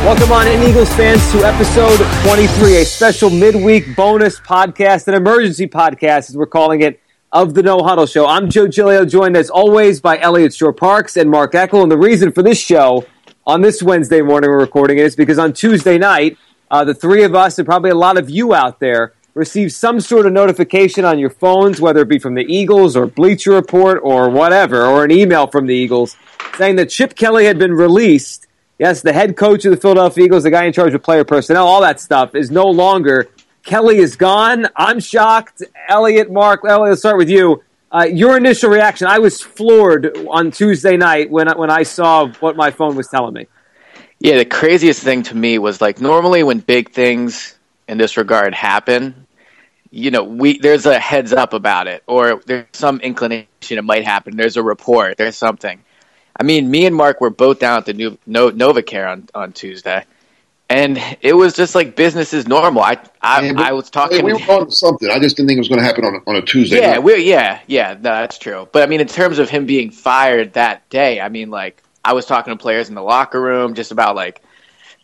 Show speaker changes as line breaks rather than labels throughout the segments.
Welcome on in, Eagles fans, to episode 23, a special midweek bonus podcast, an emergency podcast, as we're calling it, of the No Huddle Show. I'm Joe Giglio, joined as always by Elliot Shorr-Parks and Mark Eckel. And the reason for this show on this Wednesday morning we're recording it is because on Tuesday night, uh, the three of us, and probably a lot of you out there, received some sort of notification on your phones, whether it be from the Eagles or Bleacher Report or whatever, or an email from the Eagles saying that Chip Kelly had been released Yes, the head coach of the Philadelphia Eagles, the guy in charge of player personnel, all that stuff is no longer. Kelly is gone. I'm shocked. Elliot, Mark, Elliot, let's start with you. Uh, your initial reaction? I was floored on Tuesday night when when I saw what my phone was telling me.
Yeah, the craziest thing to me was like normally when big things in this regard happen, you know, we there's a heads up about it, or there's some inclination it might happen. There's a report. There's something. I mean, me and Mark were both down at the new no, NovaCare on, on Tuesday, and it was just like business as normal. I I, yeah, I was talking.
We were on something. I just didn't think it was going to happen on a, on a Tuesday.
Yeah, we yeah yeah no, that's true. But I mean, in terms of him being fired that day, I mean, like I was talking to players in the locker room just about like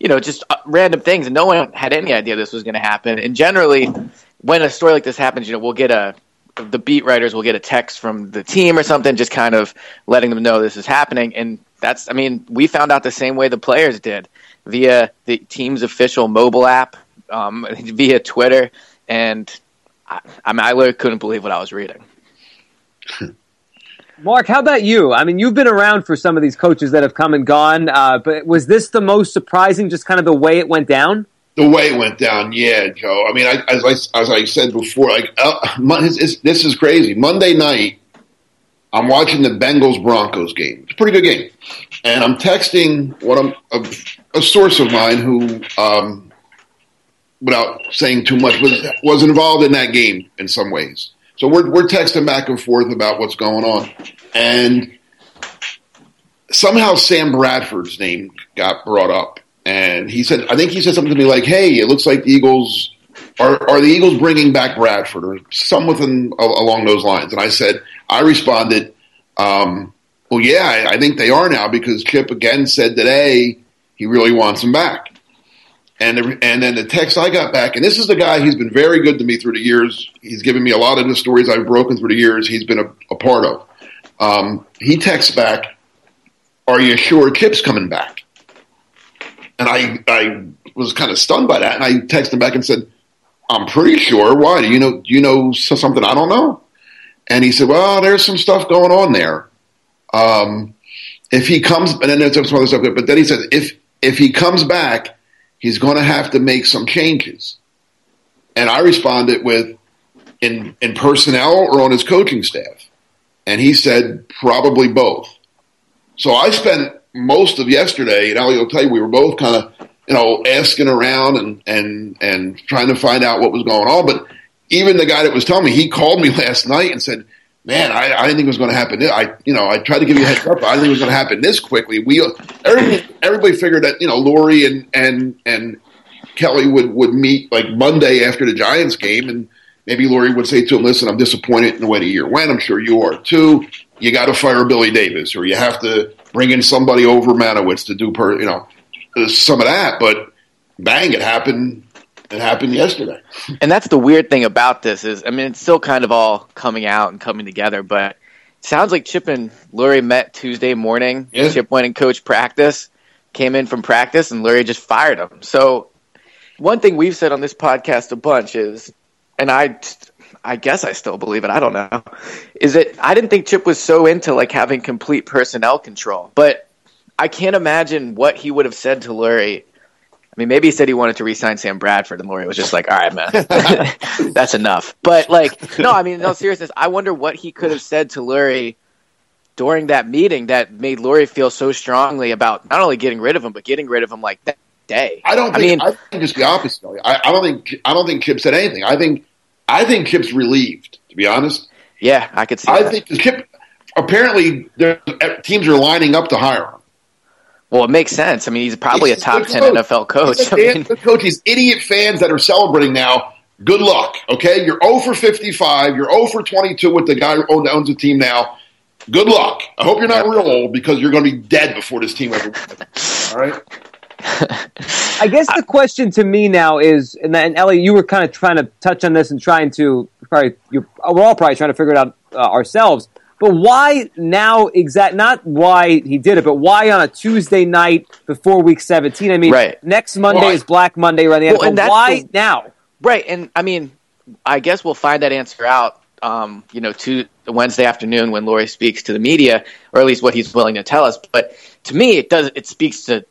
you know just uh, random things, and no one had any idea this was going to happen. And generally, when a story like this happens, you know, we'll get a the beat writers will get a text from the team or something, just kind of letting them know this is happening. And that's, I mean, we found out the same way the players did via the team's official mobile app, um, via Twitter, and I, I mean, I literally couldn't believe what I was reading.
Mark, how about you? I mean, you've been around for some of these coaches that have come and gone, uh, but was this the most surprising, just kind of the way it went down?
The way it went down, yeah, Joe. I mean, I, as I as I said before, like uh, this is crazy. Monday night, I'm watching the Bengals Broncos game. It's a pretty good game, and I'm texting what I'm a, a source of mine who, um, without saying too much, was was involved in that game in some ways. So we're we're texting back and forth about what's going on, and somehow Sam Bradford's name got brought up and he said, I think he said something to me like, "Hey, it looks like the Eagles are are the Eagles bringing back Bradford or something along those lines." And I said, I responded, um, "Well, yeah, I, I think they are now because Chip again said today he really wants him back." And the, and then the text I got back, and this is the guy. He's been very good to me through the years. He's given me a lot of the stories I've broken through the years. He's been a, a part of. Um, he texts back, "Are you sure Chip's coming back?" And I, I was kind of stunned by that. And I texted him back and said, I'm pretty sure. Why? Do you know, do you know something I don't know? And he said, well, there's some stuff going on there. Um, if he comes, and then there's some other stuff, but then he said, if, if he comes back, he's going to have to make some changes. And I responded with, in, in personnel or on his coaching staff? And he said, probably both. So I spent most of yesterday, and Ali will tell you, we were both kind of, you know, asking around and, and, and trying to find out what was going on. But even the guy that was telling me, he called me last night and said, man, I, I didn't think it was going to happen. I, you know, I tried to give you a heads up. I didn't think it was going to happen this quickly. We, everybody, everybody figured that, you know, Lurie and, and, and Kelly would, would meet like Monday after the Giants game. And maybe Lurie would say to him, listen, I'm disappointed in the way the year went. I'm sure you are too. You got to fire Billy Davis or you have to, bringing somebody over Marynowitz to do per, you know, some of that. But bang, it happened. It happened yesterday.
And that's the weird thing about this is, I mean, it's still kind of all coming out and coming together, but it sounds like Chip and Lurie met Tuesday morning. Yeah. Chip went and coached practice, came in from practice, and Lurie just fired him. So one thing we've said on this podcast a bunch is, and I I guess I still believe it. I don't know. Is it? I didn't think Chip was so into like having complete personnel control, but I can't imagine what he would have said to Lurie. I mean, maybe he said he wanted to re-sign Sam Bradford, and Lurie was just like, "All right, man, that's enough." But like, no, I mean, no seriousness. I wonder what he could have said to Lurie during that meeting that made Lurie feel so strongly about not only getting rid of him, but getting rid of him like that day.
I don't. Think, I mean, I think it's the opposite. I, I don't think. I don't think Chip said anything. I think. I think Chip's relieved. To be honest.
Yeah, I could see.
I
that.
think Kip. Apparently, uh, teams are lining up to hire him.
Well, it makes sense. I mean, he's probably he's a top ten coach. NFL coach.
He's a coach. He's idiot fans that are celebrating now. Good luck. Okay, you're 0 for 55. You're 0 for 22 with the guy who owns the team now. Good luck. I hope you're not yep. real old because you're going to be dead before this team ever. All right.
I guess the question to me now is, and, and Ellie, you were kind of trying to touch on this and trying to probably we're all probably trying to figure it out uh, ourselves. But why now? Exact, not why he did it, but why on a Tuesday night before Week 17? I mean,
right.
next Monday well, is Black Monday, right? Well, and why the, now?
Right, and I mean, I guess we'll find that answer out. Um, you know, to Wednesday afternoon when Lurie speaks to the media, or at least what he's willing to tell us. But to me, it does. It speaks to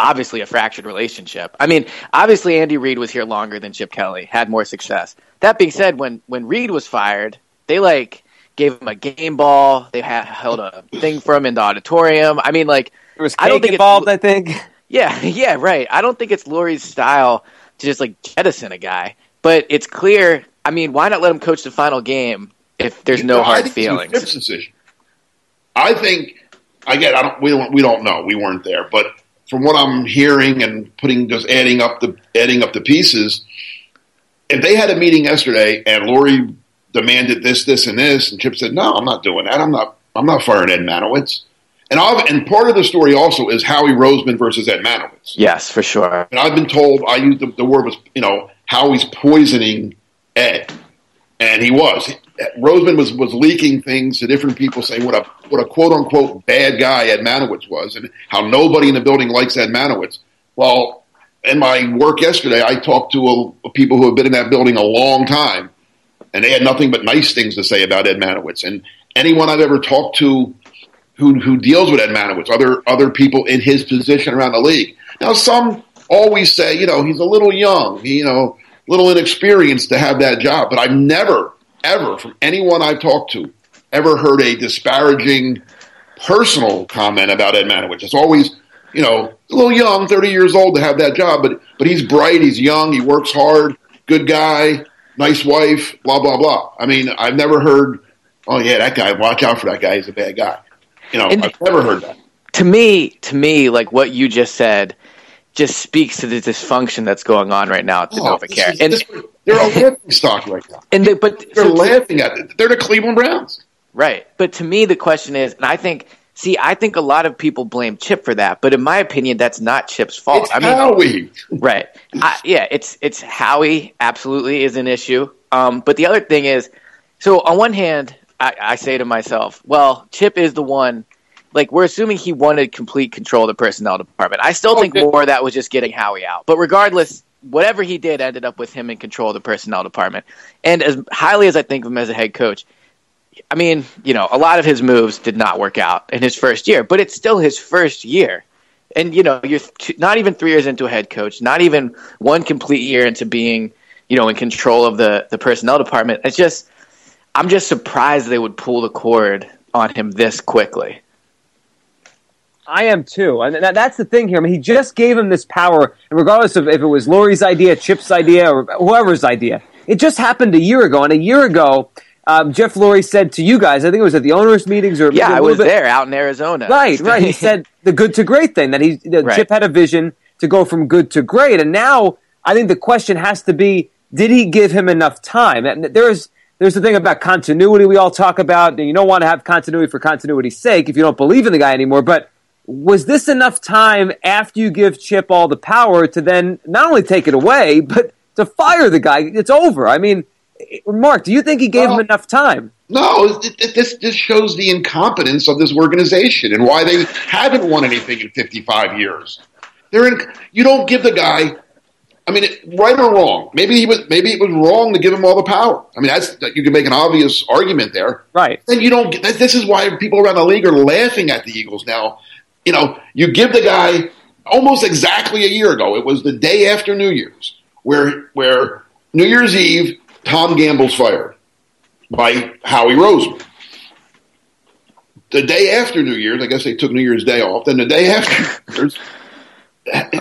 obviously a fractured relationship. I mean, obviously Andy Reid was here longer than Chip Kelly, had more success. That being said, when when Reid was fired, they like gave him a game ball. They had, held a thing for him in the auditorium. I mean, like
there was cake I don't think involved. I think.
Yeah, yeah, right. I don't think it's Lurie's style to just like jettison a guy, but it's clear. I mean, why not let him coach the final game if there's no, no hard feelings?
It's decision. I think. Again, I don't. We don't. We don't know. We weren't there, but from what I'm hearing and putting just adding up the adding up the pieces, if they had a meeting yesterday and Lurie demanded this, this, and this, and Chip said, "No, I'm not doing that. I'm not. I'm not firing Ed Marynowitz." And I've, and part of the story also is Howie Roseman versus Ed Marynowitz.
Yes, for sure.
And I've been told I used the, the word was you know Howie's poisoning Ed, and he was. Roseman was was leaking things to different people, saying what a what a quote unquote bad guy Ed Marynowitz was, and how nobody in the building likes Ed Marynowitz. Well, in my work yesterday, I talked to a, people who have been in that building a long time, and they had nothing but nice things to say about Ed Marynowitz. And anyone I've ever talked to who who deals with Ed Manowitz, other other people in his position around the league. Now, some always say, you know, he's a little young, you know, little inexperienced to have that job, but I've never ever from anyone I've talked to ever heard a disparaging personal comment about Ed Marynowitz. It's always, you know, a little young, 30 years old to have that job, but but he's bright, he's young, he works hard, good guy, nice wife, blah blah blah. I mean, I've never heard, oh yeah, that guy, watch out for that guy, he's a bad guy. You know, and I've never heard that.
To me, to me, like what you just said, just speaks to the dysfunction that's going on right now at the oh, NovaCare.
and this, they're a laughing stock right now.
And they, but
they're so laughing at it. They're the Cleveland Browns.
Right. But to me, the question is, and I think, see, I think a lot of people blame Chip for that, but in my opinion, that's not Chip's fault.
It's
I
mean, Howie.
Right. I, yeah, it's it's Howie. Absolutely is an issue. Um, but the other thing is, so on one hand, I, I say to myself, well, Chip is the one. Like we're assuming he wanted complete control of the personnel department. I still think more of that was just getting Howie out. But regardless, whatever he did ended up with him in control of the personnel department. And as highly as I think of him as a head coach, I mean, you know, a lot of his moves did not work out in his first year, but it's still his first year. And, you know, you're not even three years into a head coach, not even one complete year into being, you know, in control of the, the personnel department. It's just, I'm just surprised they would pull the cord on him this quickly.
I am too, and that's the thing here. I mean, he just gave him this power, and regardless of if it was Lurie's idea, Chip's idea, or whoever's idea, it just happened a year ago. And a year ago, um, Jeff Lurie said to you guys, I think it was at the owners' meetings or
yeah, I was bit, there out in Arizona.
Right, right. He said the good to great thing that he that right. Chip had a vision to go from good to great, and now I think the question has to be: Did he give him enough time? And there's there's the thing about continuity we all talk about, and you don't want to have continuity for continuity's sake if you don't believe in the guy anymore, but was this enough time after you give Chip all the power to then not only take it away, but to fire the guy? It's over. I mean, Mark, do you think he gave well, him enough time?
No, this this shows the incompetence of this organization and why they haven't won anything in 55 years. They're in. You don't give the guy. I mean, right or wrong. Maybe he was. Maybe it was wrong to give him all the power. I mean, that's you can make an obvious argument there.
Right.
Then you don't. This is why people around the league are laughing at the Eagles now you know, you give the guy almost exactly a year ago. It was the day after New Year's, where where New Year's Eve, Tom Gamble's fired by Howie Roseman. the day after New Year's, I guess they took New Year's Day off. Then the day after,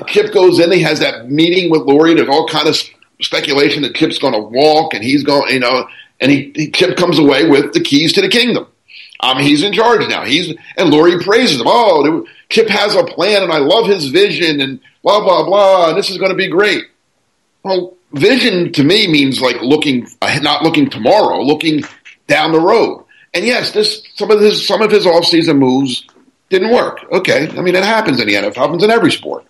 Chip goes in. He has that meeting with Lurie. There's all kind of speculation that Chip's going to walk, and he's going, you know, and he, he Chip comes away with the keys to the kingdom. I mean, he's in charge now. He's and Lurie praises him. Oh, Chip has a plan, and I love his vision, and blah blah blah. And this is going to be great. Well, vision to me means like looking, uh, not looking tomorrow, looking down the road. And yes, this some of his some of his offseason moves didn't work. Okay, I mean it happens in the NFL, It happens in every sport.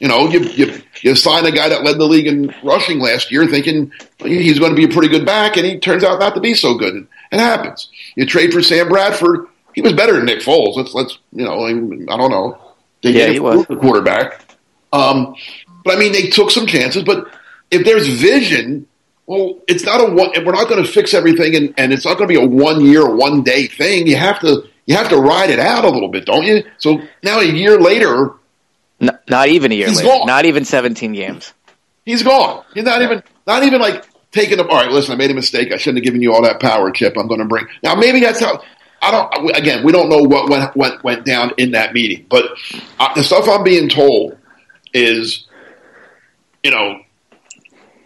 You know, you you you sign a guy that led the league in rushing last year, thinking he's going to be a pretty good back, and he turns out not to be so good. It happens. You trade for Sam Bradford. He was better than Nick Foles. Let's let's you know I don't know.
They yeah, he was
the quarterback. Um, but I mean, they took some chances. But if there's vision, well, it's not a one. We're not going to fix everything, and, and it's not going to be a one year, one day thing. You have to you have to ride it out a little bit, don't you? So now a year later,
not, not even a year later, gone. not even seventeen games.
He's gone. He's not even not even like taking up. All right, listen, I made a mistake. I shouldn't have given you all that power, Chip. I'm going to bring now. Maybe that's how. I don't. Again, we don't know what went went, went down in that meeting, but uh, the stuff I'm being told is, you know,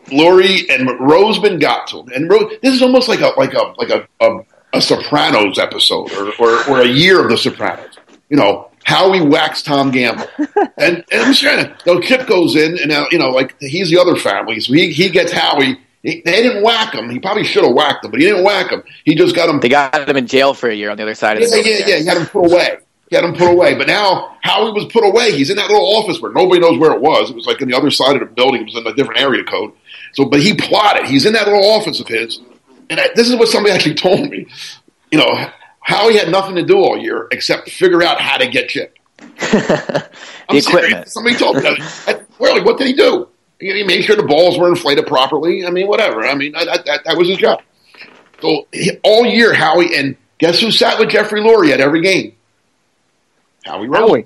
Lurie and Roseman got to him, and Ro- this is almost like a like a like a, a, a Sopranos episode or, or, or a year of the Sopranos. You know, Howie whacks Tom Gamble, and, and I'm saying, though Chip goes in, and now you know, like he's the other family, so he he gets Howie. He, they didn't whack him. He probably should have whacked him, but he didn't whack him. He just got him.
They got him in jail for a year on the other side of
the. Yeah, yeah, yeah. He had him put away. He had him put away. But now Howie was put away. He's in that little office where nobody knows where it was. It was like in the other side of the building. It was in a different area code. So, but he plotted. He's in that little office of his, and I, this is what somebody actually told me. You know, Howie had nothing to do all year except figure out how to get Chip.
the I'm equipment. Serious.
Somebody told me that. Really, what did he do? He made sure the balls were inflated properly. I mean, whatever. I mean, that, that, that was his job. So he, all year, Howie, and guess who sat with Jeffrey Lurie at every game? Howie Rowe.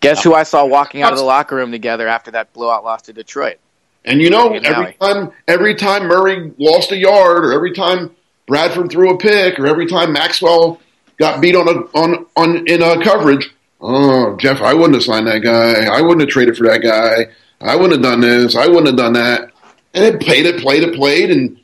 Guess who I saw walking out of the locker room together after that blowout loss to Detroit?
And you know, every time every time Murray lost a yard, or every time Bradford threw a pick, or every time Maxwell got beat on a on on in a coverage, oh Jeff, I wouldn't have signed that guy. I wouldn't have traded for that guy. I wouldn't have done this. I wouldn't have done that. And it played it, played it, played, and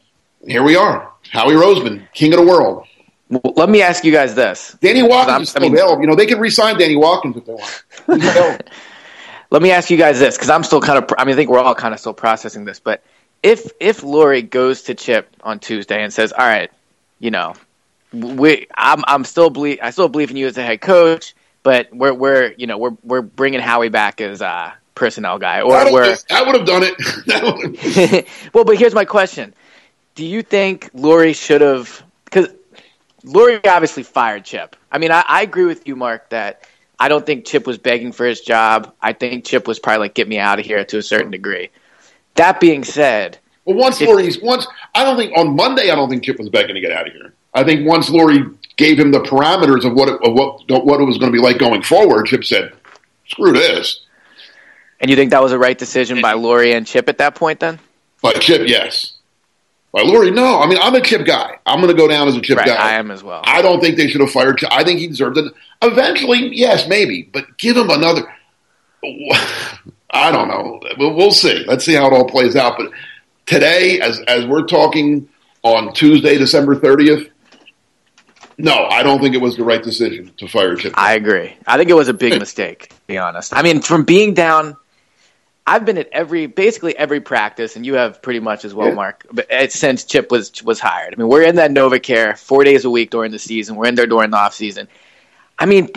here we are. Howie Roseman, king of the world.
Well, let me ask you guys this.
Danny Watkins is still I mean, available. You know, they can re-sign Danny Watkins if they want.
let me ask you guys this because I'm still kind of. I mean, I think we're all kind of still processing this. But if if Lurie goes to Chip on Tuesday and says, "All right, you know, we, I'm I'm still believe I still believe in you as a head coach, but we're we're you know we're we're bringing Howie back as a personnel guy, or
I
we're
I would have done it.
well, but here's my question: Do you think Lurie should have? Because Lurie obviously fired Chip. I mean, I, I agree with you, Mark, that I don't think Chip was begging for his job. I think Chip was probably like, "Get me out of here" to a certain degree. That being said,
well, once Lurie's once I don't think on Monday I don't think Chip was begging to get out of here. I think once Lurie gave him the parameters of what it, of what what it was going to be like going forward, Chip said, "Screw this."
And you think that was a right decision by Lurie and Chip at that point, then?
By Chip, yes. By Lurie, no. I mean, I'm a Chip guy. I'm going to go down as a Chip
right,
guy.
I am as well.
I don't think they should have fired Chip. I think he deserved it. Eventually, yes, maybe, but give him another. I don't know. We'll see. Let's see how it all plays out. But today, as as we're talking on Tuesday, December 30th, no, I don't think it was the right decision to fire Chip.
I agree. I think it was a big mistake, to be honest. I mean, from being down I've been at every basically every practice, and you have pretty much as well, yeah. Mark. But uh, since Chip was was hired, I mean, we're in that NovaCare four days a week during the season. We're in there during the off season. I mean,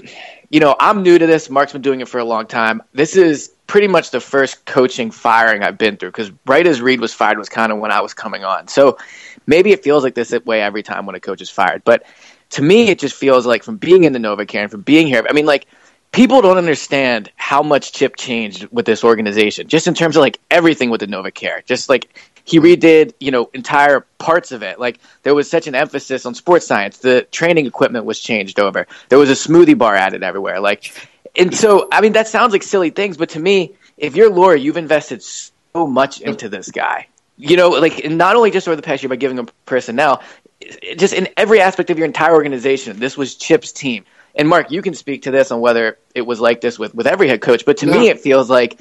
you know, I'm new to this. Mark's been doing it for a long time. This is pretty much the first coaching firing I've been through because right as Reid was fired was kind of when I was coming on. So maybe it feels like this way every time when a coach is fired. But to me, it just feels like from being in the NovaCare and from being here. I mean, like people don't understand how much Chip changed with this organization, just in terms of like everything with the NovaCare. Just like he redid, you know, entire parts of it. Like there was such an emphasis on sports science. The training equipment was changed over. There was a smoothie bar added everywhere. Like, and so I mean that sounds like silly things, but to me, if you're Lurie, you've invested so much into this guy. You know, like not only just over the past year by giving him personnel, just in every aspect of your entire organization. This was Chip's team and Mark, you can speak to this on whether it was like this with with every head coach, but to no. me, it feels like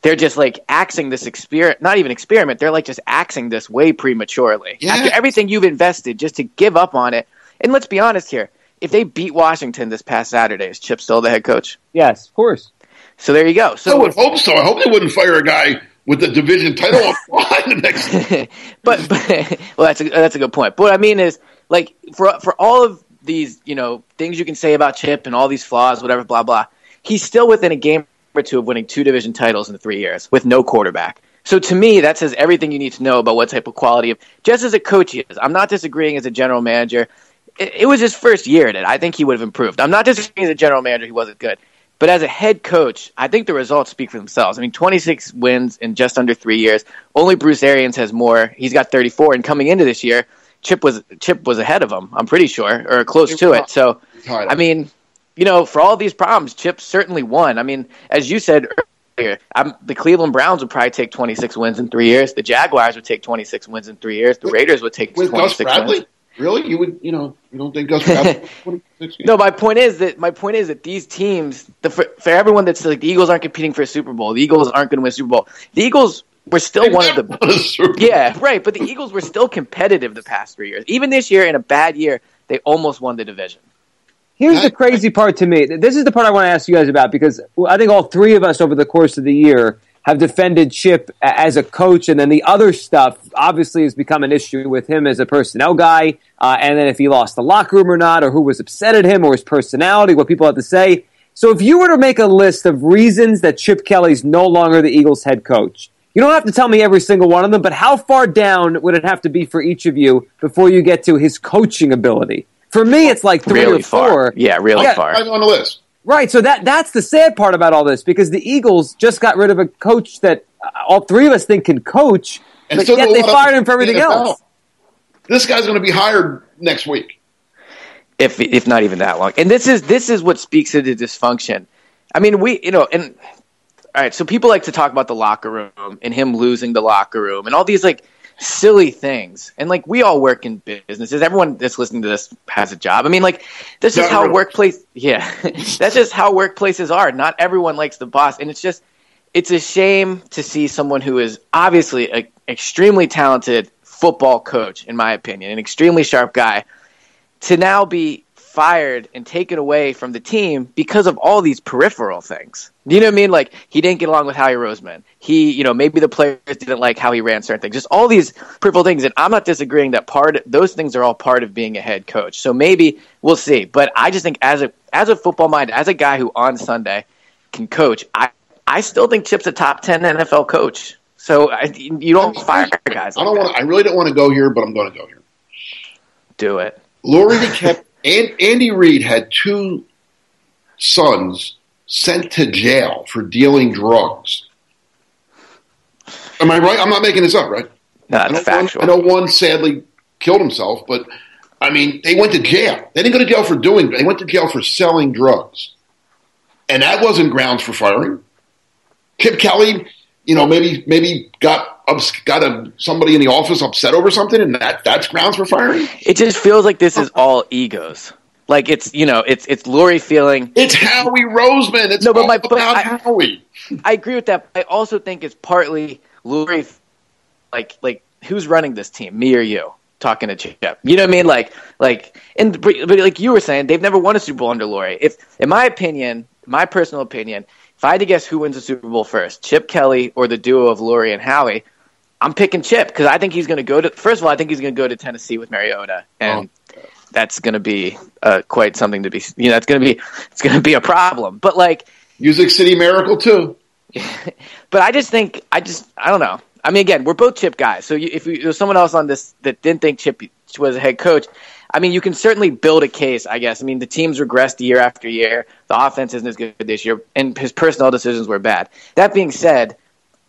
they're just like axing this experiment, not even experiment. They're like just axing this way prematurely yeah. after everything you've invested, just to give up on it. And let's be honest here: if they beat Washington this past Saturday, is Chip still the head coach?
Yes, of course.
So there you go. So
I would hope so. I hope they wouldn't fire a guy with the division title on the next.
but, but well, that's a that's a good point. But what I mean is, like for for all of these, you know, things you can say about Chip and all these flaws, whatever, blah blah. He's still within a game or two of winning two division titles in three years with no quarterback. So to me, that says everything you need to know about what type of quality of just as a coach he is. I'm not disagreeing as a general manager. It, it was his first year at it. I think he would have improved. I'm not disagreeing as a general manager. He wasn't good. But as a head coach, I think the results speak for themselves. I mean, 26 wins in just under three years. Only Bruce Arians has more. He's got 34. And coming into this year, Chip was Chip was ahead of him. I'm pretty sure, or close to it. So, I mean, you know, for all these problems, Chip certainly won. I mean, as you said earlier, I'm, the Cleveland Browns would probably take 26 wins in three years. The Jaguars would take 26 wins in three years. The Raiders would take with 26 Gus Bradley? wins.
Really, you would, you know, you don't think Gus Bradley?
no, my point is that my point is that these teams, the, for, for everyone that's like the Eagles aren't competing for a Super Bowl, the Eagles aren't going to win a Super Bowl. The Eagles were still one of the yeah, right. But the Eagles were still competitive the past three years. Even this year, in a bad year, they almost won the division.
Here's the crazy part to me. This is the part I want to ask you guys about because I think all three of us over the course of the year have defended Chip as a coach, and then the other stuff obviously has become an issue with him as a personnel guy, uh, and then if he lost the locker room or not, or who was upset at him, or his personality, what people have to say. So if you were to make a list of reasons that Chip Kelly's no longer the Eagles head coach, you don't have to tell me every single one of them, but how far down would it have to be for each of you before you get to his coaching ability? For me, it's like three
really
or four.
Far. Yeah, really yeah. far.
on the list.
Right. So that that's the sad part about all this because the Eagles just got rid of a coach that uh, all three of us think can coach, and but yet they fired him for everything else.
This guy's going to be hired next week.
If if not even that long. And this is this is what speaks to the dysfunction. I mean, we you know, and all right, so people like to talk about the locker room and him losing the locker room and all these like silly things. And like we all work in businesses. Everyone that's listening to this has a job. I mean, like this is how workplace. Yeah, that's just how workplaces are. Not everyone likes the boss, and it's just it's a shame to see someone who is obviously an extremely talented football coach, in my opinion, an extremely sharp guy, to now be fired and taken away from the team because of all these peripheral things. You know what I mean? Like he didn't get along with Howie Roseman. He, you know, maybe the players didn't like how he ran certain things. Just all these peripheral things. And I'm not disagreeing that part those things are all part of being a head coach. So maybe we'll see. But I just think as a as a football mind, as a guy who on Sunday can coach, I I still think Chip's a top ten NFL coach. So I, you don't I mean, fire guys.
I don't want. I really don't want to go here, but I'm going to go here.
Do it.
Lurie kept and Andy Reid had two sons sent to jail for dealing drugs. Am I right? I'm not making this up, right?
That's I factual.
One, I know one sadly killed himself, but I mean, they went to jail. They didn't go to jail for doing. They went to jail for selling drugs, and that wasn't grounds for firing. Chip Kelly, you know, maybe maybe got got a, somebody in the office upset over something, and that that's grounds for firing.
It just feels like this is all egos. Like it's you know it's it's Lurie feeling
it's Howie Roseman. It's no, but my but I, Howie.
I agree with that. I also think it's partly Lurie, like like who's running this team, me or you? Talking to Chip, you know what I mean? Like like and but, but like you were saying, they've never won a Super Bowl under Lurie. If in my opinion, my personal opinion, if I had to guess who wins the Super Bowl first, Chip Kelly or the duo of Lurie and Howie, I'm picking Chip because I think he's going to go to. First of all, I think he's going to go to Tennessee with Mariota, and oh. that's going to be uh, quite something to be. You know, it's going to be it's going to be a problem. But like
Music City Miracle too.
but I just think I just I don't know. I mean, again, we're both Chip guys. So you, if you, there's someone else on this that didn't think Chip was a head coach, I mean, you can certainly build a case, I guess. I mean, the team's regressed year after year. The offense isn't as good this year, and his personnel decisions were bad. That being said,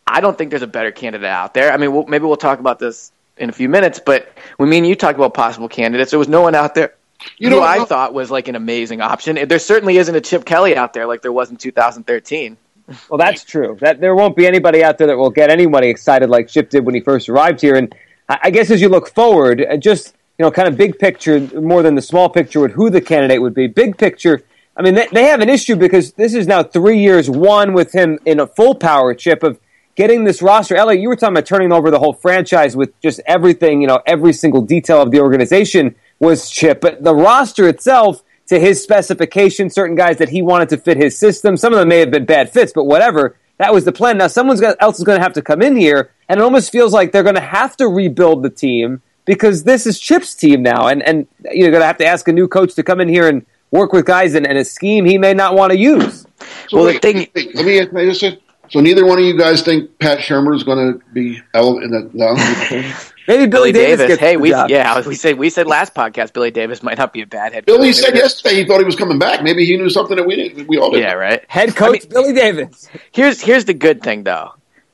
I don't think there's a better candidate out there. I mean, we'll, maybe we'll talk about this in a few minutes, but when me and you talked about possible candidates, there was no one out there you know, who I thought was like an amazing option. There certainly isn't a Chip Kelly out there like there was in 2013.
Well, that's true. That there won't be anybody out there that will get anybody excited like Chip did when he first arrived here. And I guess as you look forward, uh, just you know, kind of big picture more than the small picture with who the candidate would be. Big picture, I mean, they, they have an issue because this is now three years, one with him in a full power chip of getting this roster. Elliot, you were talking about turning over the whole franchise with just everything, you know, every single detail of the organization was chip, but the roster itself to his specification, certain guys that he wanted to fit his system. Some of them may have been bad fits, but whatever. That was the plan. Now, someone else is going to have to come in here, and it almost feels like they're going to have to rebuild the team because this is Chip's team now, and and you're going to have to ask a new coach to come in here and work with guys in, in a scheme he may not want to use.
So well, wait, the thing. Wait, let me, let me just say. So neither one of you guys think Pat Shurmur is going to be in the no?
Maybe Billy, Billy Davis. Davis
hey, we job. yeah, we said we said last podcast Billy Davis might not be a bad head.
Billy said yesterday he thought he was coming back. Maybe he knew something that we didn't. We all did.
Yeah, right.
Head coach I mean, Billy Davis.
Here's here's the good thing though.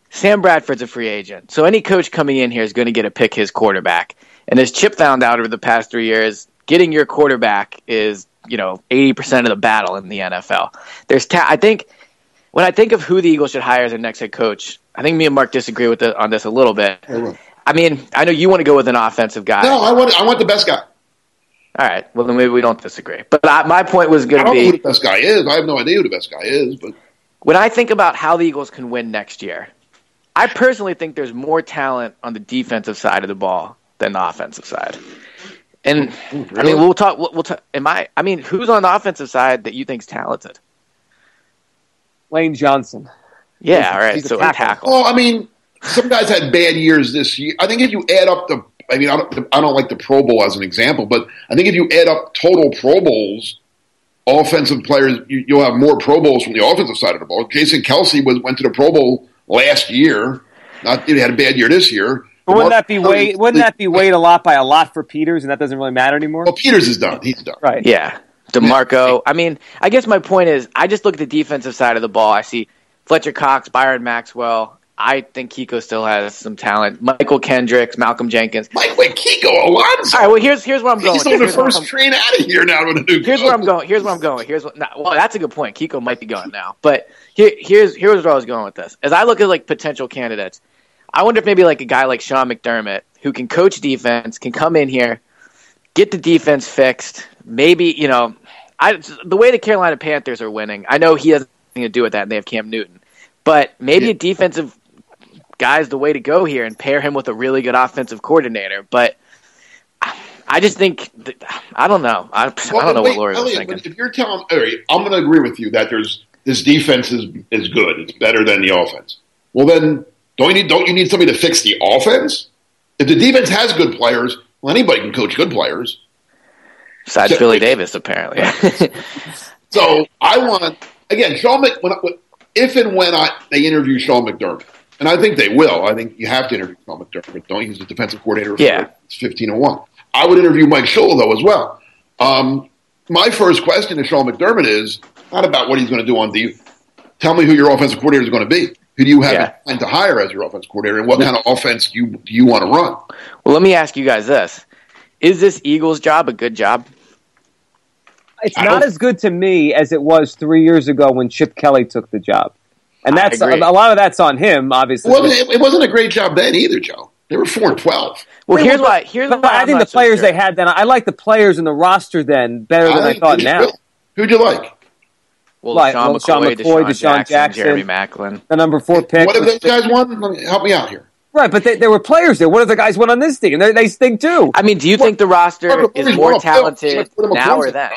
Sam Bradford's a free agent, so any coach coming in here is going to get to pick his quarterback. And as Chip found out over the past three years, getting your quarterback is you know eighty percent of the battle in the NFL. There's ta- I think when I think of who the Eagles should hire as their next head coach, I think me and Mark disagree with the, on this a little bit. I mean, I know you want to go with an offensive guy.
No, I want I want the best guy.
All right. Well, then maybe we don't disagree. But I, my point was going to be
who the best guy is. I have no idea who the best guy is. But
when I think about how the Eagles can win next year, I personally think there's more talent on the defensive side of the ball than the offensive side. And really? I mean, we'll talk. We'll, we'll talk. Am I? I mean, who's on the offensive side that you think's talented?
Lane Johnson.
Yeah, all right. So tackle. tackle.
Well, I mean, some guys had bad years this year. I think if you add up the, I mean, I don't, I don't like the Pro Bowl as an example, but I think if you add up total Pro Bowls, offensive players, you, will have more Pro Bowls from the offensive side of the ball. Jason Kelce was went to the Pro Bowl last year. Not he had a bad year this year.
But wouldn't that be weighed? Wouldn't that be weighed a lot by a lot for Peters, and that doesn't really matter anymore?
Well, Peters is done. He's done.
Right.
Yeah. DeMarco. I mean, I guess my point is, I just look at the defensive side of the ball. I see Fletcher Cox, Byron Maxwell. I think Kiko still has some talent. Mychal Kendricks, Malcolm Jenkins.
Mike, wait, Kiko oh, Alonso.
All right, well here's here's where I'm going.
He's on the first train out of here now. With
new here's where I'm going. Here's where I'm going. Here's what. well, that's a good point. Kiko might be going now, but here, here's here's where I was going with this. As I look at like potential candidates, I wonder if maybe like a guy like Sean McDermott, who can coach defense, can come in here, get the defense fixed. Maybe you know, I the way the Carolina Panthers are winning. I know he has nothing to do with that, and they have Cam Newton. But maybe yeah. a defensive guy's the way to go here and pair him with a really good offensive coordinator. But I just think that, I don't know. I, well, I don't know wait, what Lurie was thinking.
If you're telling, right, I'm going to agree with you that there's this defense is is good. It's better than the offense. Well, then don't you need don't you need somebody to fix the offense? If the defense has good players, well, anybody can coach good players.
Besides Billy Davis, apparently.
so I want again, Sean Mc, when, if and when I, they interview Sean McDermott, and I think they will. I think you have to interview Sean McDermott. Don't use the defensive coordinator.
Yeah,
it's fifteen and one. I would interview Mike Shula though as well. Um, my first question to Sean McDermott is not about what he's going to do on the. Tell me who your offensive coordinator is going to be. Who do you have yeah. in to hire as your offensive coordinator, and what kind of offense do you do you want to run?
Well, let me ask you guys this: Is this Eagles job a good job?
It's not as good to me as it was three years ago when Chip Kelly took the job. And that's a, a lot of that's on him, obviously.
Well, it, it, wasn't a great job then either, Joe. They were four and twelve.
Well, here's why. Here's why
I think the players so sure. they had then. I like the players in the roster then better than I, I thought now.
Who'd you like?
Well, like, Sean, well, McCoy, Sean McCoy, DeSean, DeSean Jackson, Jackson, Jeremy Maclin,
the number four pick.
What have those guys won? Me, help me out here.
Right, but they, there were players there. One of the guys went on this team? They, they stink too.
I mean, do you think the roster is more talented now or then?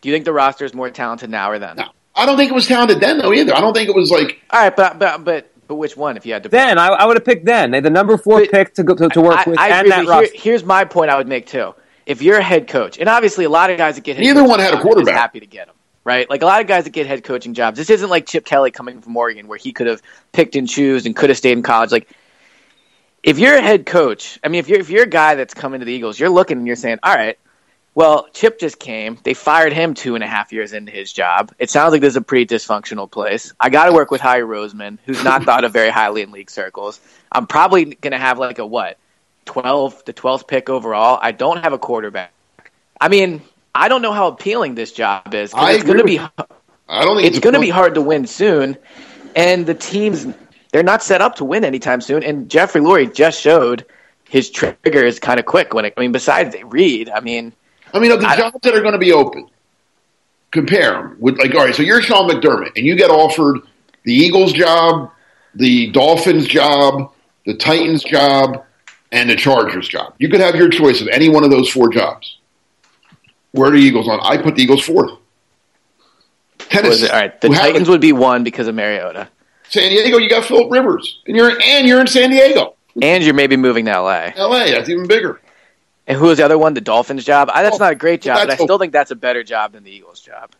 Do you think the roster is more talented now or then?
No. I don't think it was talented then though either. I don't think it was like.
All right, but but but but which one? If you had to,
then I, I would have picked then. They the number four but pick to go to, to work I, with. I, and that
here, here's my point. I would make too. If you're a head coach, and obviously a lot of guys that get
neither one had a quarterback.
Happy to get them right? Like a lot of guys that get head coaching jobs. This isn't like Chip Kelly coming from Oregon where he could have picked and choose and could have stayed in college. Like if you're a head coach, I mean, if you're if you're a guy that's coming to the Eagles, you're looking and you're saying, all right, well, Chip just came. They fired him two and a half years into his job. It sounds like this is a pretty dysfunctional place. I got to work with Howie Roseman, who's not thought of very highly in league circles. I'm probably going to have like a what, 12 the 12th pick overall. I don't have a quarterback. I mean, I don't know how appealing this job is. it's going to be.
I don't
it's going to be hard to win soon, and the teams they're not set up to win anytime soon. And Jeffrey Lurie just showed his trigger is kind of quick when it. I mean, besides Reid, I mean
I mean, the I, jobs that are going to be open, compare them with like all right. So you're Sean McDermott, and you get offered the Eagles job, the Dolphins job, the Titans job, and the Chargers job. You could have your choice of any one of those four jobs. Where are the Eagles on? I put the Eagles fourth.
Tennessee. All right, the Titans would be one because of Mariota.
San Diego, you got Philip Rivers, and you're and you're in San Diego,
and you're maybe moving to L.A.
L.A. That's even bigger.
And who was the other one? The Dolphins job. I, that's oh, not a great job, but I still think that's a better job than the Eagles job.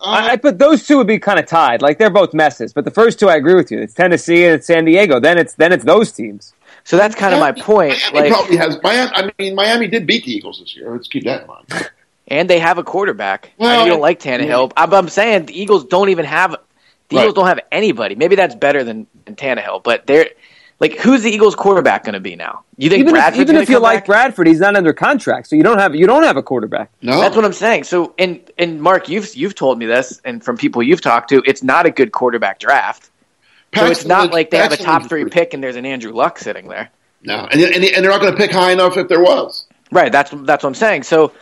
Uh, I, but those two would be kind of tied. Like they're both messes. But the first two, I agree with you. It's Tennessee and it's San Diego. Then it's then it's those teams.
So that's kind Miami, of my point.
Miami like, probably has Miami. I mean, Miami did beat the Eagles this year. Let's keep that in mind.
And they have a quarterback. Well, you don't like Tannehill. Yeah. I'm, I'm, saying the Eagles don't even have. The right. Eagles don't have anybody. Maybe that's better than, than Tannehill, but they're like, who's the Eagles' quarterback going to be now? You think
even
Bradford?
If, even if you like Bradford, he's not under contract, so you don't have you don't have a quarterback.
No, that's what I'm saying. So, and and Mark, you've you've told me this, and from people you've talked to, it's not a good quarterback draft. Paxton, so it's not like they have a top three pick and there's an Andrew Luck sitting there.
No, and and, and they're not going to pick high enough if there was.
Right. That's that's what I'm saying. So,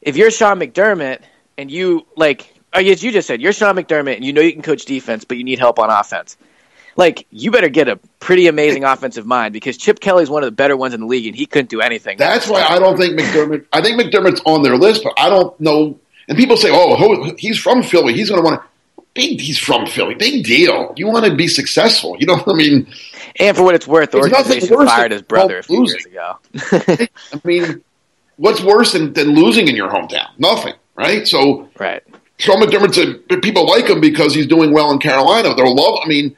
if you're Sean McDermott and you like, Oh, as you just said, you're Sean McDermott and you know you can coach defense, but you need help on offense like you better get a pretty amazing offensive mind because Chip Kelly's one of the better ones in the league, and he couldn't do anything.
That's why I don't think McDermott. I think McDermott's on their list, but I don't know. And people say, "Oh, he's from Philly. He's going to want to." Big, he's from Philly. Big deal. You want to be successful. You know what I mean?
And for what it's worth, the organization fired his brother a few losing. years ago.
I mean, what's worse than, than losing in your hometown? Nothing, right? So,
right.
Sean McDermott's a, people like him because he's doing well in Carolina. They're love. I mean,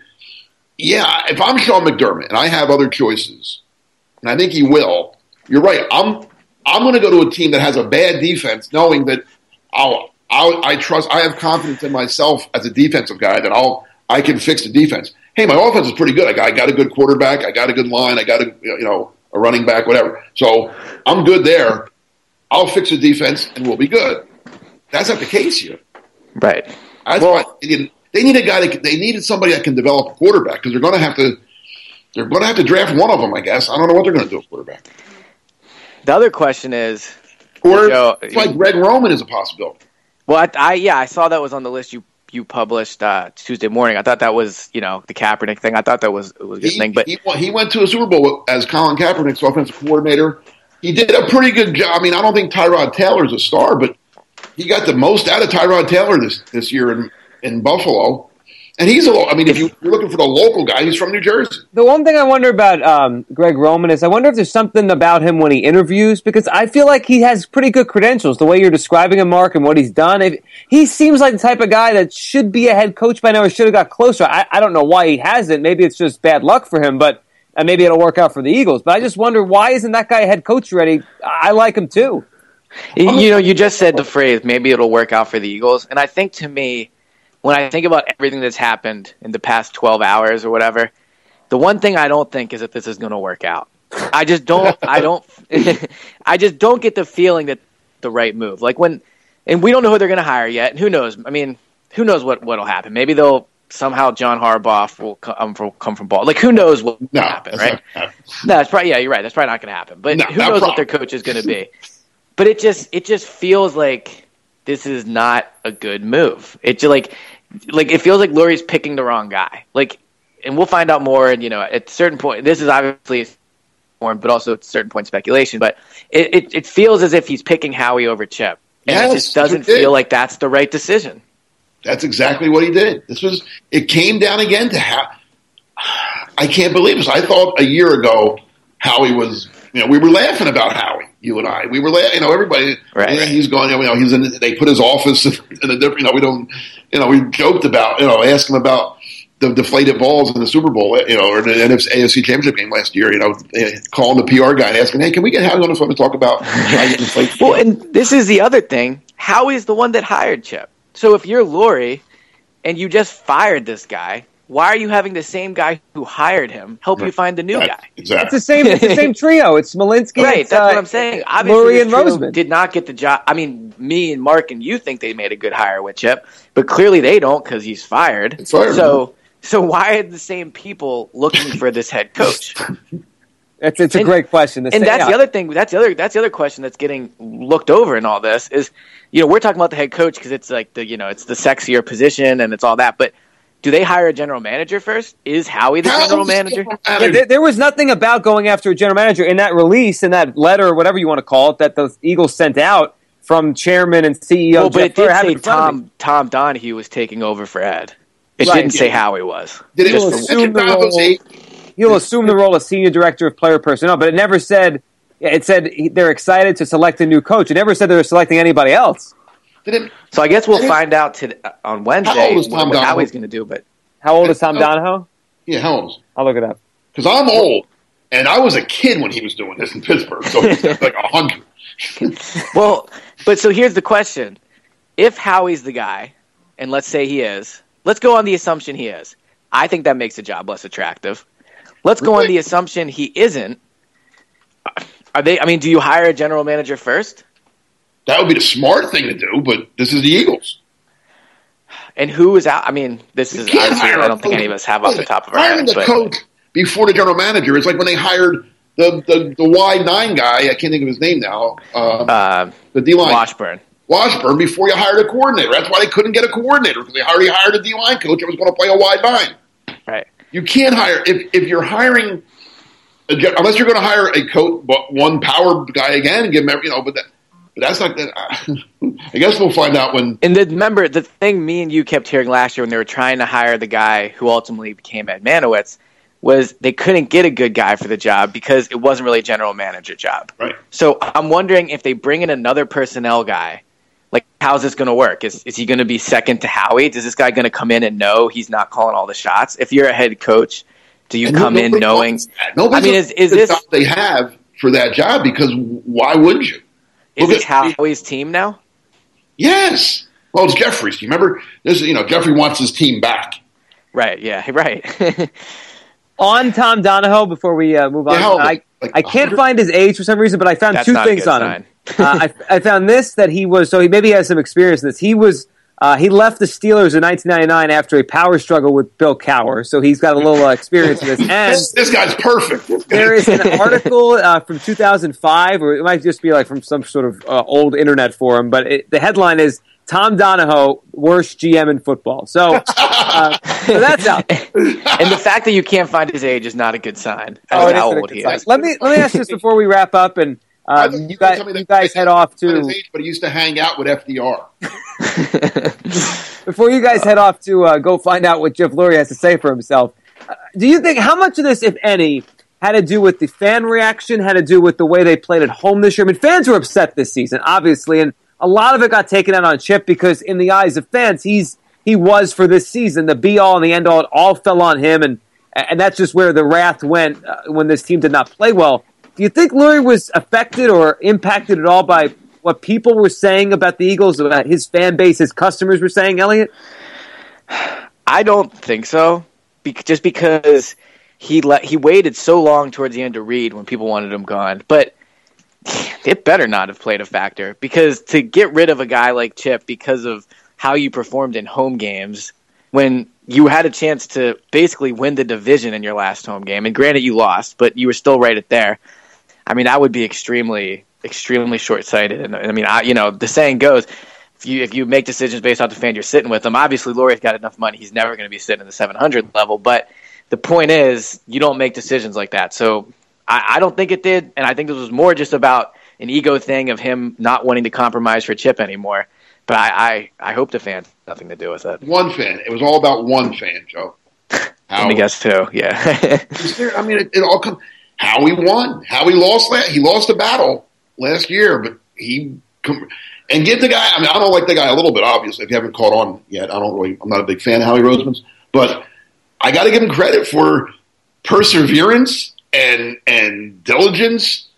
yeah, if I'm Sean McDermott and I have other choices, and I think he will, you're right. I'm I'm going to go to a team that has a bad defense, knowing that I'll, I'll I trust I have confidence in myself as a defensive guy that I'll I can fix the defense. Hey, my offense is pretty good. I got, I got a good quarterback. I got a good line. I got a you know a running back, whatever. So I'm good there. I'll fix the defense and we'll be good. That's not the case here.
Right.
That's well, they need a guy that they needed somebody that can develop a quarterback because they're going to have to they're going to have to draft one of them. I guess I don't know what they're going to do with quarterback.
The other question is,
or Joe, it's like Greg Roman is a possibility.
Well, I, I, yeah, I saw that was on the list you you published uh, Tuesday morning. I thought that was you know the Kaepernick thing. I thought that was was a good
he,
thing. But
he, he went to a Super Bowl as Colin Kaepernick's offensive coordinator. He did a pretty good job. I mean, I don't think Tyrod Taylor's a star, but he got the most out of Tyrod Taylor this this year in in Buffalo. And he's a, I mean, if you, are looking for the local guy, he's from New Jersey.
The one thing I wonder about um, Greg Roman is I wonder if there's something about him when he interviews because I feel like he has pretty good credentials. The way you're describing him, Mark, and what he's done, if, he seems like the type of guy that should be a head coach by now or should have got closer. I, I don't know why he hasn't. Maybe it's just bad luck for him, but and maybe it'll work out for the Eagles. But I just wonder why isn't that guy a head coach already? I like him too.
You know, you just said the phrase maybe it'll work out for the Eagles, and I think to me when I think about everything that's happened in the past 12 hours or whatever, the one thing I don't think is that this is going to work out. I just don't. I don't. I just don't get the feeling that the right move. Like when, and we don't know who they're going to hire yet. And who knows? I mean, who knows what what'll happen? Maybe they'll somehow John Harbaugh will come um, from come from ball. Like who knows what will no, happen, right? No, that's probably yeah. You're right. That's probably not going to happen. But no, who knows what their coach is going to be? But it just it just feels like this is not a good move. It just like like it feels like Lurie's picking the wrong guy. Like, and we'll find out more. And you know, at a certain point, this is obviously form, but also at a certain point speculation. But it, it, it feels as if he's picking Howie over Chip, and yes, it just doesn't feel like that's the right decision.
That's exactly what he did. This was it came down again to how I can't believe this. I thought a year ago Howie was you know we were laughing about Howie you and I. We were, you know, everybody. Right. he's going. You know, he's in. They put his office in a different. You know, we don't. You know, we joked about. You know, asked him about the deflated balls in the Super Bowl. You know, or the NFC, AFC Championship game last year. You know, eh, calling the PR guy and asking, "Hey, can we get Howie on the phone to talk about?"
well, and this is the other thing. Howie is the one that hired Chip. So if you're Lurie and you just fired this guy, why are you having the same guy who hired him help you find the new guy?
Exactly. It's the same. It's the same trio. It's Smolenski.
Right.
It's,
that's uh, what I'm saying. Obviously, and Roseman did not get the job. I mean, me and Mark and you think they made a good hire with Chip, but clearly they don't because he's fired. It's fired. So, so why are the same people looking for this head coach?
It's, it's a
And-
great question. to
and
say,
that's
yeah.
the other thing. That's the other. That's the other question that's getting looked over in all this is, you know, we're talking about the head coach because it's like the you know it's the sexier position and it's all that. But do they hire a general manager first? Is Howie the general
is
manager?
Yeah, there, there was nothing about going after a general manager in that release, in that letter, or whatever you want to call it, that the Eagles sent out from chairman and CEO.
Well, but
Jeff
it did
I
say
in front of me.
Tom Tom Donahoe was taking over for Ed. It
Right.
didn't say Howie was.
Did it
assume the role-
eight?
He'll assume the role of senior director of player personnel, but it never said. It said they're excited to select a new coach. It never said they were selecting anybody else.
Did it?
So I guess we'll
Did it-
find out to, uh, on
How
Wednesday
old is
what,
Tom
what
Donahoe?
Howie's going to do. But
How old is Tom
Oh.
Donahoe?
Yeah, how old is?
I'll look it up.
Because I'm old, and I was a kid when he was doing this in Pittsburgh, so he's like a hundred.
well, but so here's the question: If Howie's the guy, and let's say he is, let's go on the assumption he is. I think that makes the job less attractive. Let's go on the assumption he isn't. Are they? I mean, do you hire a general manager first?
That would be the smart thing to do, but this is the Eagles.
And who is out? I mean, this is
can't
obviously,
hire
don't think any of us have off the top of our
Hiring
heads.
the
But
coach before the general manager is like when they hired the the, the wide nine guy. I can't think of his name now. Uh,
uh,
the D line
Washburn.
Washburn before you hired a coordinator. That's why they couldn't get a coordinator because they already hired a D line coach that was going to play a wide nine.
Right.
You can't hire if if you're hiring a unless you're going to hire a coach, but one power guy again and give him every, you know. But that, but that's not. Uh, I guess we'll find out when.
And then remember the thing me and you kept hearing last year when they were trying to hire the guy who ultimately became Ed Marynowitz was they couldn't get a good guy for the job because it wasn't really a general manager job.
Right.
So I'm wondering if they bring in another personnel guy, like how's this going to work? Is is he going to be second to Howie? Is this guy going to come in and know he's not calling all the shots? If you're a head coach, do you
And
come in knowing?
Nobody
I mean, is- is
the
this-
job they have for that job because why wouldn't you?
Is
Look
this
at-
Howie's team now?
Yes. Well, it's Jeffrey's. team. Remember, this is you know Jeffrey wants his team back.
Right. Yeah. Right.
On Tom Donahoe, before we uh, move on,
Yeah.
I,
Like
I can't find his age for some reason, but I found
That's
two things on
sign.
him. uh, I, I found this that he was so he maybe has some experience in this. He was uh, he left the Steelers in 1999 after a power struggle with Bill Cowher, so he's got a little uh, experience in this. And
This, this guy's perfect. This guy-
there is an article uh, from 2005, or it might just be like from some sort of uh, old internet forum, but it, the headline is Tom Donahoe, worst GM in football. So, uh, so that's out.
and the fact that you can't find his age is not a good sign.
Oh,
to
it is
how old he is.
Let me let me ask this before we wrap up, and
I
um, you guys you guys head off
not his
to
age, but he used to hang out with FDR.
before you guys head off to uh, go find out what Jeff Lurie has to say for himself. Uh, do you think how much of this, if any, had to do with the fan reaction? Had to do with the way they played at home this year? I mean, fans were upset this season, obviously, and a lot of it got taken out on Chip because, in the eyes of fans, he's he was for this season the be all and the end all. It all fell on him, and and that's just where the wrath went uh, when this team did not play well. Do you think Lurie was affected or impacted at all by what people were saying about the Eagles, about his fan base, his customers were saying, Elliot?
I don't think so. Be- just because he let he waited so long towards the end to Reid when people wanted him gone, but it better not have played a factor because to get rid of a guy like Chip because of how you performed in home games when you had a chance to basically win the division in your last home game, and granted you lost, but you were still right at there. I mean, that would be extremely, extremely short-sighted. And I mean, I, you know, the saying goes, if you if you make decisions based off the fan you're sitting with them, obviously Lurie's got enough money; he's never going to be sitting in the 700 level. But the point is, you don't make decisions like that. So I, I don't think it did, and I think this was more just about an ego thing of him not wanting to compromise for Chip anymore. But I, I, I hope the fans nothing to do with it.
One fan. It was all about one fan, Joe.
Let
How,
me guess too. Yeah.
I mean, it, it all comes. How he won. How he lost. that. he lost a battle last year, but he and give the guy. I mean, I don't like the guy a little bit. Obviously, if you haven't caught on yet, I don't really. I'm not a big fan of Howie Roseman's, but I got to give him credit for perseverance and and diligence.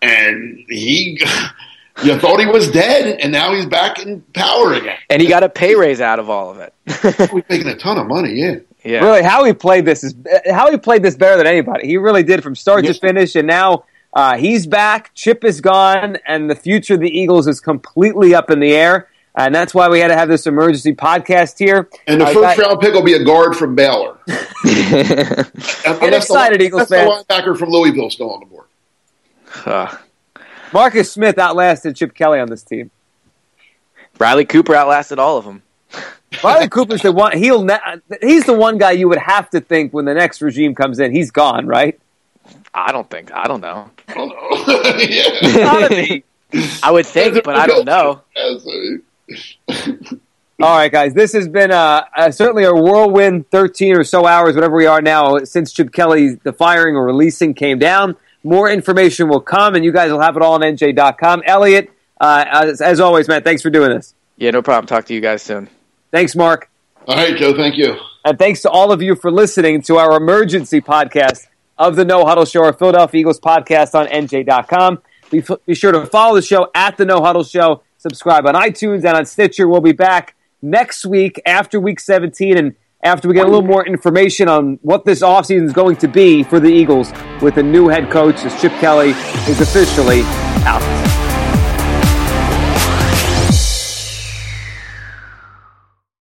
And he, you thought he was dead, and now he's back in power again.
and he got a pay raise out of all of it.
We're making a ton of money. Yeah.
yeah.
Really, how he played this is how he played this better than anybody. He really did from start
Yes.
to finish, and now uh, he's back. Chip is gone, and the future of the Eagles is completely up in the air. And that's why we had to have this emergency podcast here.
And the first
guy-
round pick will be a guard from Baylor.
Get excited,
the,
Eagles
that's fans. the linebacker from Louisville still on the board.
Uh, Marcus Smith outlasted Chip Kelly on this team.
Riley Cooper outlasted all of them.
Riley Cooper's the one. He'll. Ne- he's the one guy you would have to think when the next regime comes in, he's gone, right?
I don't think. I don't know.
I don't know.
I would think, but I don't know.
All right, guys. This has been uh, uh, certainly a whirlwind 13 or so hours, whatever we are now, since Chip Kelly, the firing or releasing came down. More information will come, and you guys will have it all on NJ.com. Elliot, uh, as, as always, man, thanks for doing this.
Yeah, no problem. Talk to you guys soon.
Thanks, Mark.
All right, Joe. Thank you.
And thanks to all of you for listening to our emergency podcast of the No Huddle Show, our Philadelphia Eagles podcast on NJ.com. Be, be sure to follow the show at the No Huddle Show. Subscribe on iTunes and on Stitcher. We'll be back next week after week 17 and after we get a little more information on what this offseason is going to be for the Eagles with a new head coach as Chip Kelly is officially out.